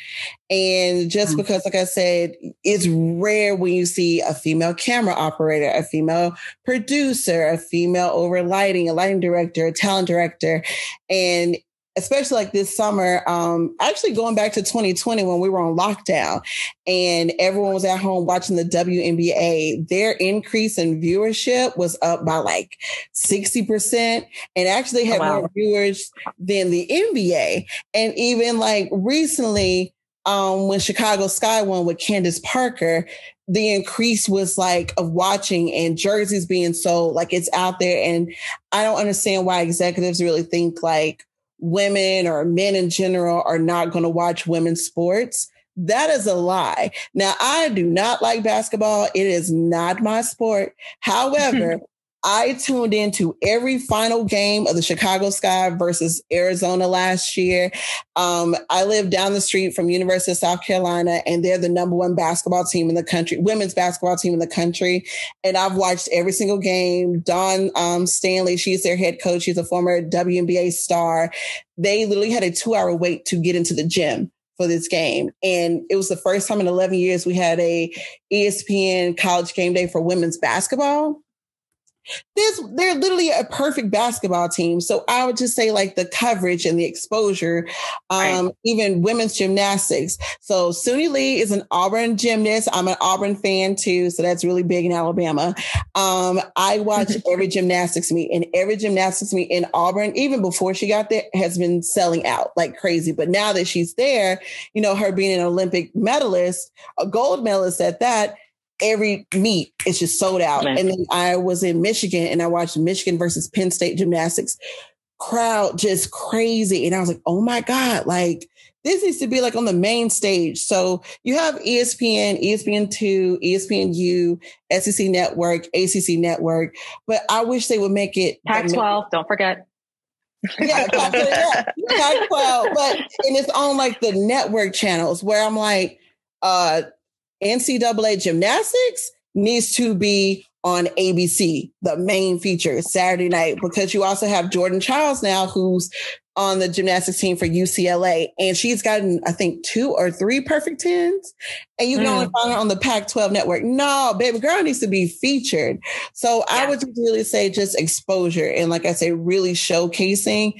And just mm. because, like I said, it's rare when you see a female camera operator, a female producer, a female over lighting, a lighting director, a talent director. And especially like this summer, um, actually going back to 2020 when we were on lockdown and everyone was at home watching the WNBA, their increase in viewership was up by like 60% and actually had oh, wow. more viewers than the NBA. And even like recently, um, when Chicago Sky won with Candace Parker, the increase was like of watching and jerseys being sold, like it's out there. And I don't understand why executives really think like, women or men in general are not going to watch women's sports. That is a lie. Now, I do not like basketball. It is not my sport. However, *laughs* I tuned into every final game of the Chicago Sky versus Arizona last year. Um, I live down the street from University of South Carolina, and they're the number one basketball team in the country, women's basketball team in the country. And I've watched every single game. Dawn um, Staley, she's their head coach. She's a former WNBA star. They literally had a two-hour wait to get into the gym for this game. And it was the first time in 11 years we had a ESPN college game day for women's basketball this they're literally a perfect basketball team. So I would just say like the coverage and the exposure, um, right. even women's gymnastics. So Suni Lee is an Auburn gymnast. I'm an Auburn fan too, so that's really big in Alabama. Um, I watch *laughs* every gymnastics meet, and every gymnastics meet in Auburn, even before she got there, has been selling out like crazy. But now that she's there, you know, her being an Olympic medalist, a gold medalist at that every meet is just sold out. And then I was in Michigan and I watched Michigan versus Penn State gymnastics. Crowd just crazy. And I was like, oh my God, like this needs to be like on the main stage. So you have ESPN, ESPN2, ESPNU, SEC Network, ACC Network, but I wish they would make it Pac 12, *laughs* don't forget. yeah, Pac 12, but and it's on like the network channels where I'm like, uh, NCAA gymnastics needs to be on ABC, the main feature Saturday night, because you also have Jordan Chiles now, who's on the gymnastics team for UCLA, and she's gotten, I think, two or three perfect tens, and you can mm. only find her on the Pac-12 network. No, baby girl needs to be featured. So yeah. I would just really say just exposure, and like I say, really showcasing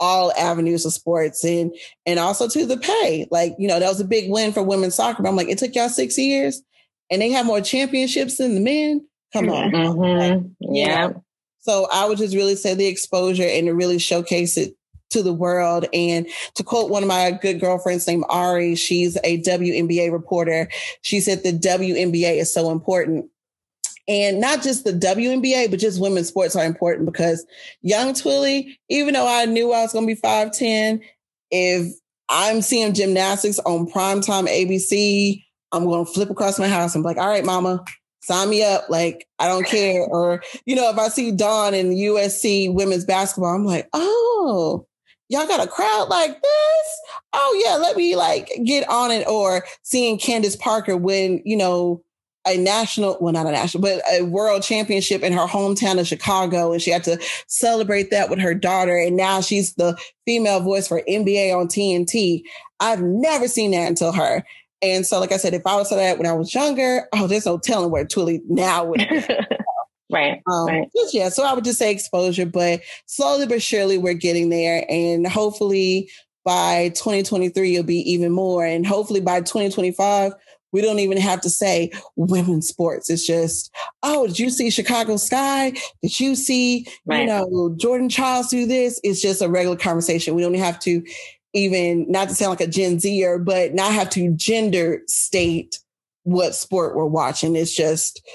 all avenues of sports and and also to the pay. Like, you know, that was a big win for women's soccer. But I'm like, it took y'all six years and they have more championships than the men. Come on. Mm-hmm. Like, yeah. Know? So I would just really say the exposure and to really showcase it to the world. And to quote one of my good girlfriends named Ari, she's a WNBA reporter. She said the WNBA is so important and not just the WNBA, but just women's sports are important because young Twillie, even though I knew I was going to be 5'10, if I'm seeing gymnastics on primetime ABC, I'm going to flip across my house and be like, all right, mama, sign me up. Like, I don't care. *laughs* or, you know, if I see Dawn in USC women's basketball, I'm like, oh, y'all got a crowd like this? Oh, yeah, let me like get on it. Or seeing Candace Parker win, you know, a national, well, not a national, but a world championship in her hometown of Chicago. And she had to celebrate that with her daughter. And now she's the female voice for NBA on TNT. I've never seen that until her. And so, like I said, if I was to that when I was younger, oh, there's no telling where Twillie now would *laughs* Right. Um, right. Yeah. So I would just say exposure, but slowly but surely we're getting there. And hopefully by 2023, it'll be even more. And hopefully by 2025, we don't even have to say women's sports. It's just, oh, did you see Chicago Sky? Did you see, right. you know, Jordan Chiles do this? It's just a regular conversation. We don't have to even, not to sound like a Gen Zer, but not have to gender state what sport we're watching. It's just,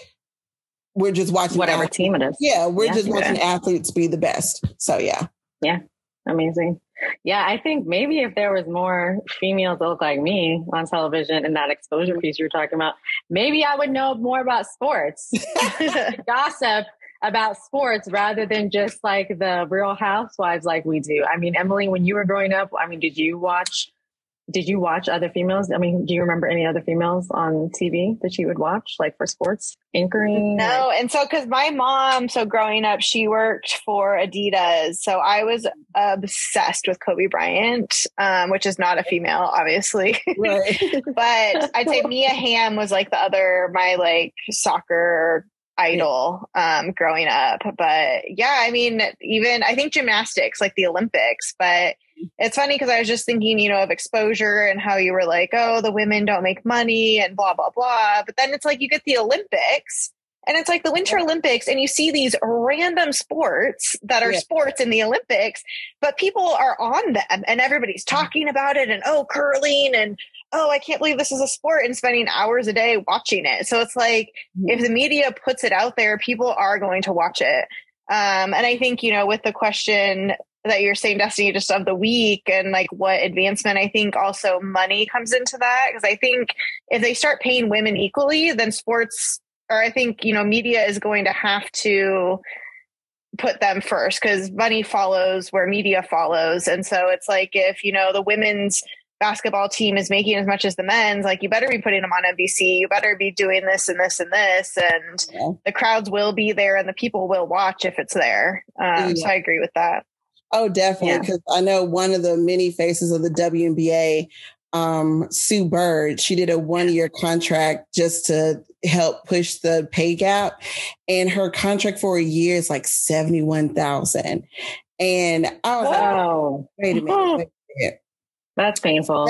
we're just watching whatever athletes. team it is. Yeah, we're yeah, just watching yeah. athletes be the best. So yeah. Yeah. Amazing. Yeah, I think maybe if there was more females that look like me on television and that exposure piece you were talking about, maybe I would know more about sports, *laughs* *laughs* gossip about sports rather than just like the real housewives like we do. I mean, Emily, when you were growing up, I mean, did you watch did you watch other females? I mean, do you remember any other females on TV that you would watch, like for sports anchoring? No, and so because my mom, so growing up, she worked for Adidas, so I was obsessed with Kobe Bryant, um, which is not a female, obviously. Right. *laughs* but I'd say Mia Hamm was like the other my like soccer idol um, growing up. But yeah, I mean, even I think gymnastics, like the Olympics, but it's funny because I was just thinking, you know, of exposure and how you were like, oh, the women don't make money and blah, blah, blah. But then it's like you get the Olympics and it's like the Winter Olympics, and you see these random sports that are yeah. sports in the Olympics, but people are on them and everybody's talking about it and oh, curling and oh, I can't believe this is a sport and spending hours a day watching it. So it's like if the media puts it out there, people are going to watch it. Um, and I think, you know, with the question that you're saying, Destiny, just of the week and like what advancement, I think also money comes into that. Cause I think if they start paying women equally, then sports, or I think, you know, media is going to have to put them first because money follows where media follows. And so it's like if, you know, the women's basketball team is making as much as the men's, like you better be putting them on NBC. You better be doing this and this and this, and yeah. the crowds will be there and the people will watch if it's there. Um, yeah. So I agree with that. Oh, definitely, because yeah. I know one of the many faces of the WNBA, um, Sue Bird. She did a one-year contract just to help push the pay gap, and her contract for a year is like seventy-one thousand. And I was wow. like, wait a minute. *laughs* Wait a minute. That's painful.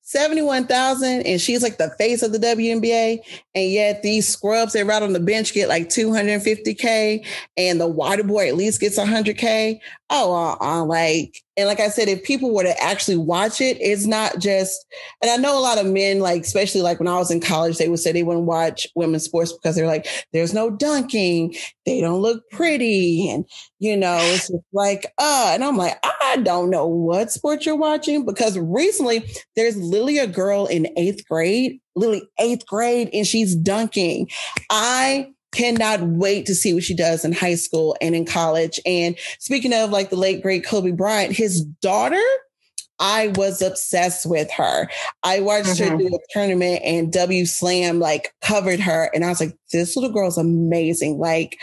71,000 and she's like the face of the WNBA. And yet these scrubs they right on the bench get like 250K and the water boy at least gets 100K. Oh, uh, uh, like and like I said, if people were to actually watch it, it's not just, and I know a lot of men, like, especially like when I was in college, they would say they wouldn't watch women's sports because they're like, there's no dunking. They don't look pretty. And, you know, *sighs* it's just like, uh, and I'm like, I don't know what sport you're watching because recently there's literally a girl in eighth grade, literally eighth grade, and she's dunking. I cannot wait to see what she does in high school and in college. And speaking of like the late great Kobe Bryant, his daughter, I was obsessed with her. I watched mm-hmm. her do a tournament and W Slam like covered her. And I was like, this little girl's amazing. Like,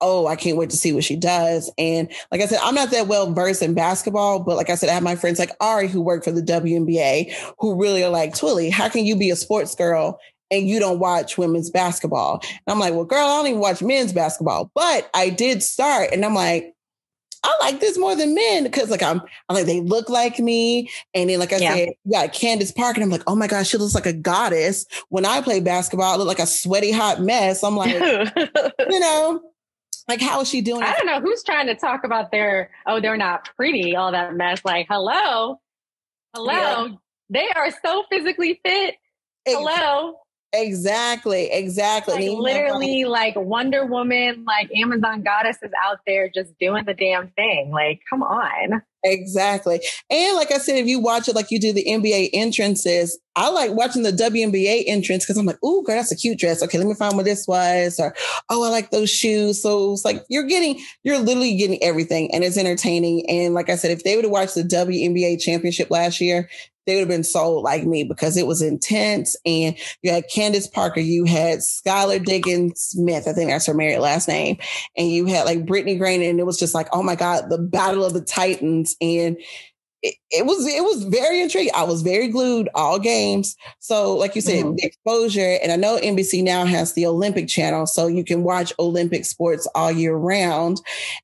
oh, I can't wait to see what she does. And like I said, I'm not that well versed in basketball, but like I said, I have my friends like Ari who work for the WNBA who really are like, Twillie, how can you be a sports girl and you don't watch women's basketball. And I'm like, well, girl, I don't even watch men's basketball, but I did start and I'm like, I like this more than men because like I'm, I'm like they look like me, and then like I yeah. said, yeah, Candace Park, and I'm like, oh my gosh, she looks like a goddess. When I play basketball, I look like a sweaty hot mess. I'm like, *laughs* you know, like how is she doing? I don't know who's trying to talk about their oh they're not pretty, all that mess. Like hello, hello, yeah. they are so physically fit. Hello. Exactly, exactly. Like literally, um, like Wonder Woman, like Amazon goddess is out there just doing the damn thing. Like, come on. Exactly. And like I said, if you watch it like you do the NBA entrances, I like watching the WNBA entrance because I'm like, oh, girl, that's a cute dress. Okay, let me find what this was. Or, oh, I like those shoes. So it's like you're getting, you're literally getting everything and it's entertaining. And like I said, if they would have watched the WNBA championship last year, they would have been sold like me because it was intense. And you had Candace Parker, you had Skylar Diggins Smith, I think that's her married last name, and you had like Brittney Griner, and it was just like, oh my God, the battle of the Titans. And it, it, was it was very intriguing. I was very glued all games. So, like you said, mm-hmm. exposure, and I know NBC now has the Olympic channel, so you can watch Olympic sports all year round.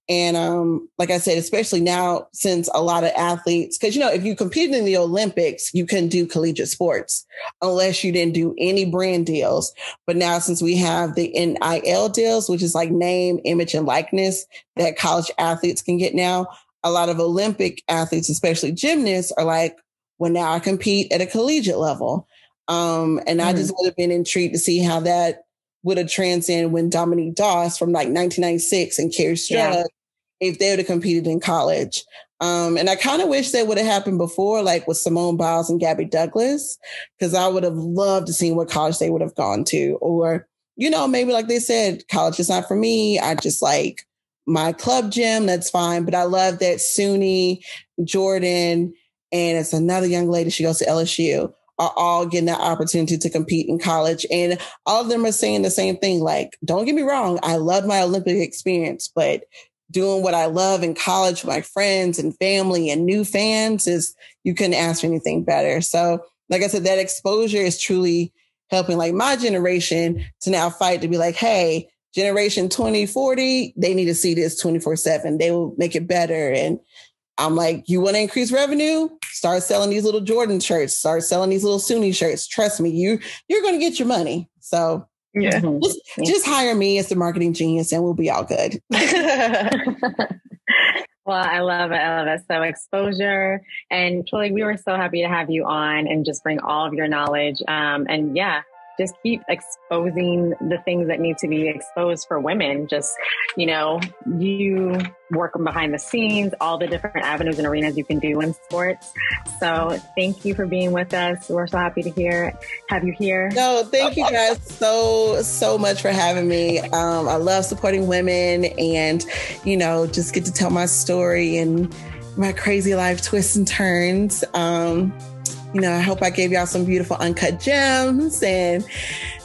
And um, like I said, especially now since a lot of athletes, because you know, if you competed in the Olympics, you can do collegiate sports unless you didn't do any brand deals. But now since we have the NIL deals, which is like name, image, and likeness that college athletes can get now a lot of Olympic athletes, especially gymnasts, are like, well, now I compete at a collegiate level. Um, and mm-hmm. I just would have been intrigued to see how that would have transcended when Dominique Dawes from like 1996 and Kerri Strug, yeah. if they would have competed in college. Um, and I kind of wish that would have happened before, like with Simone Biles and Gabby Douglas, because I would have loved to see what college they would have gone to. Or, you know, maybe like they said, college is not for me. I just like my club gym, that's fine. But I love that Suni, Jordan, and it's another young lady. She goes to LSU are all getting that opportunity to compete in college. And all of them are saying the same thing. Like, don't get me wrong. I love my Olympic experience, but doing what I love in college with my friends and family and new fans is you couldn't ask for anything better. So, like I said, that exposure is truly helping like my generation to now fight to be like, hey, generation 2040, they need to see this 24 seven. They will make it better. And I'm like, you want to increase revenue? Start selling these little Jordan shirts. Start selling these little Suni shirts. Trust me, you you're going to get your money. So yeah, just, just hire me as the marketing genius, and we'll be all good. *laughs* *laughs* Well, I love it. I love it. So exposure and truly, we were so happy to have you on and just bring all of your knowledge. Um, and yeah, just keep exposing the things that need to be exposed for women. Just, you know, you working behind the scenes, all the different avenues and arenas you can do in sports. So thank you for being with us. We're so happy to hear, have you here. No, thank you guys so, so much for having me. Um, I love supporting women and, you know, just get to tell my story and my crazy life twists and turns. Um, you know, I hope I gave y'all some beautiful uncut gems and,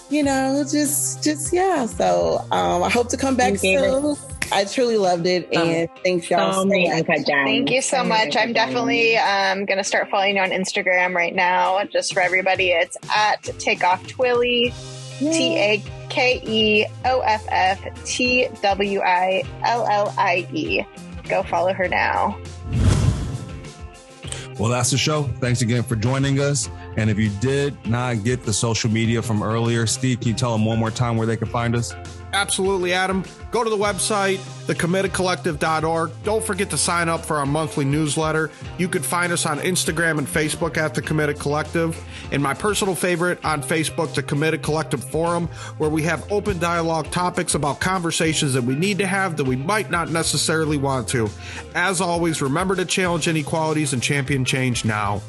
you know, just, just, yeah. So, um, I hope to come back soon. I truly loved it, and um, thanks y'all so, so much. Thank you so much. I'm definitely um, going to start following you on Instagram right now. Just for everybody, it's at Takeoff Twillie, T A K E O F F T W I L L I E. Go follow her now. Well, that's the show. Thanks again for joining us. And if you did not get the social media from earlier, Steve, can you tell them one more time where they can find us? Absolutely, Adam. Go to the website, thecommittedcollective.org. Don't forget to sign up for our monthly newsletter. You can find us on Instagram and Facebook at The Committed Collective. And my personal favorite on Facebook, The Committed Collective Forum, where we have open dialogue topics about conversations that we need to have that we might not necessarily want to. As always, remember to challenge inequalities and champion change now.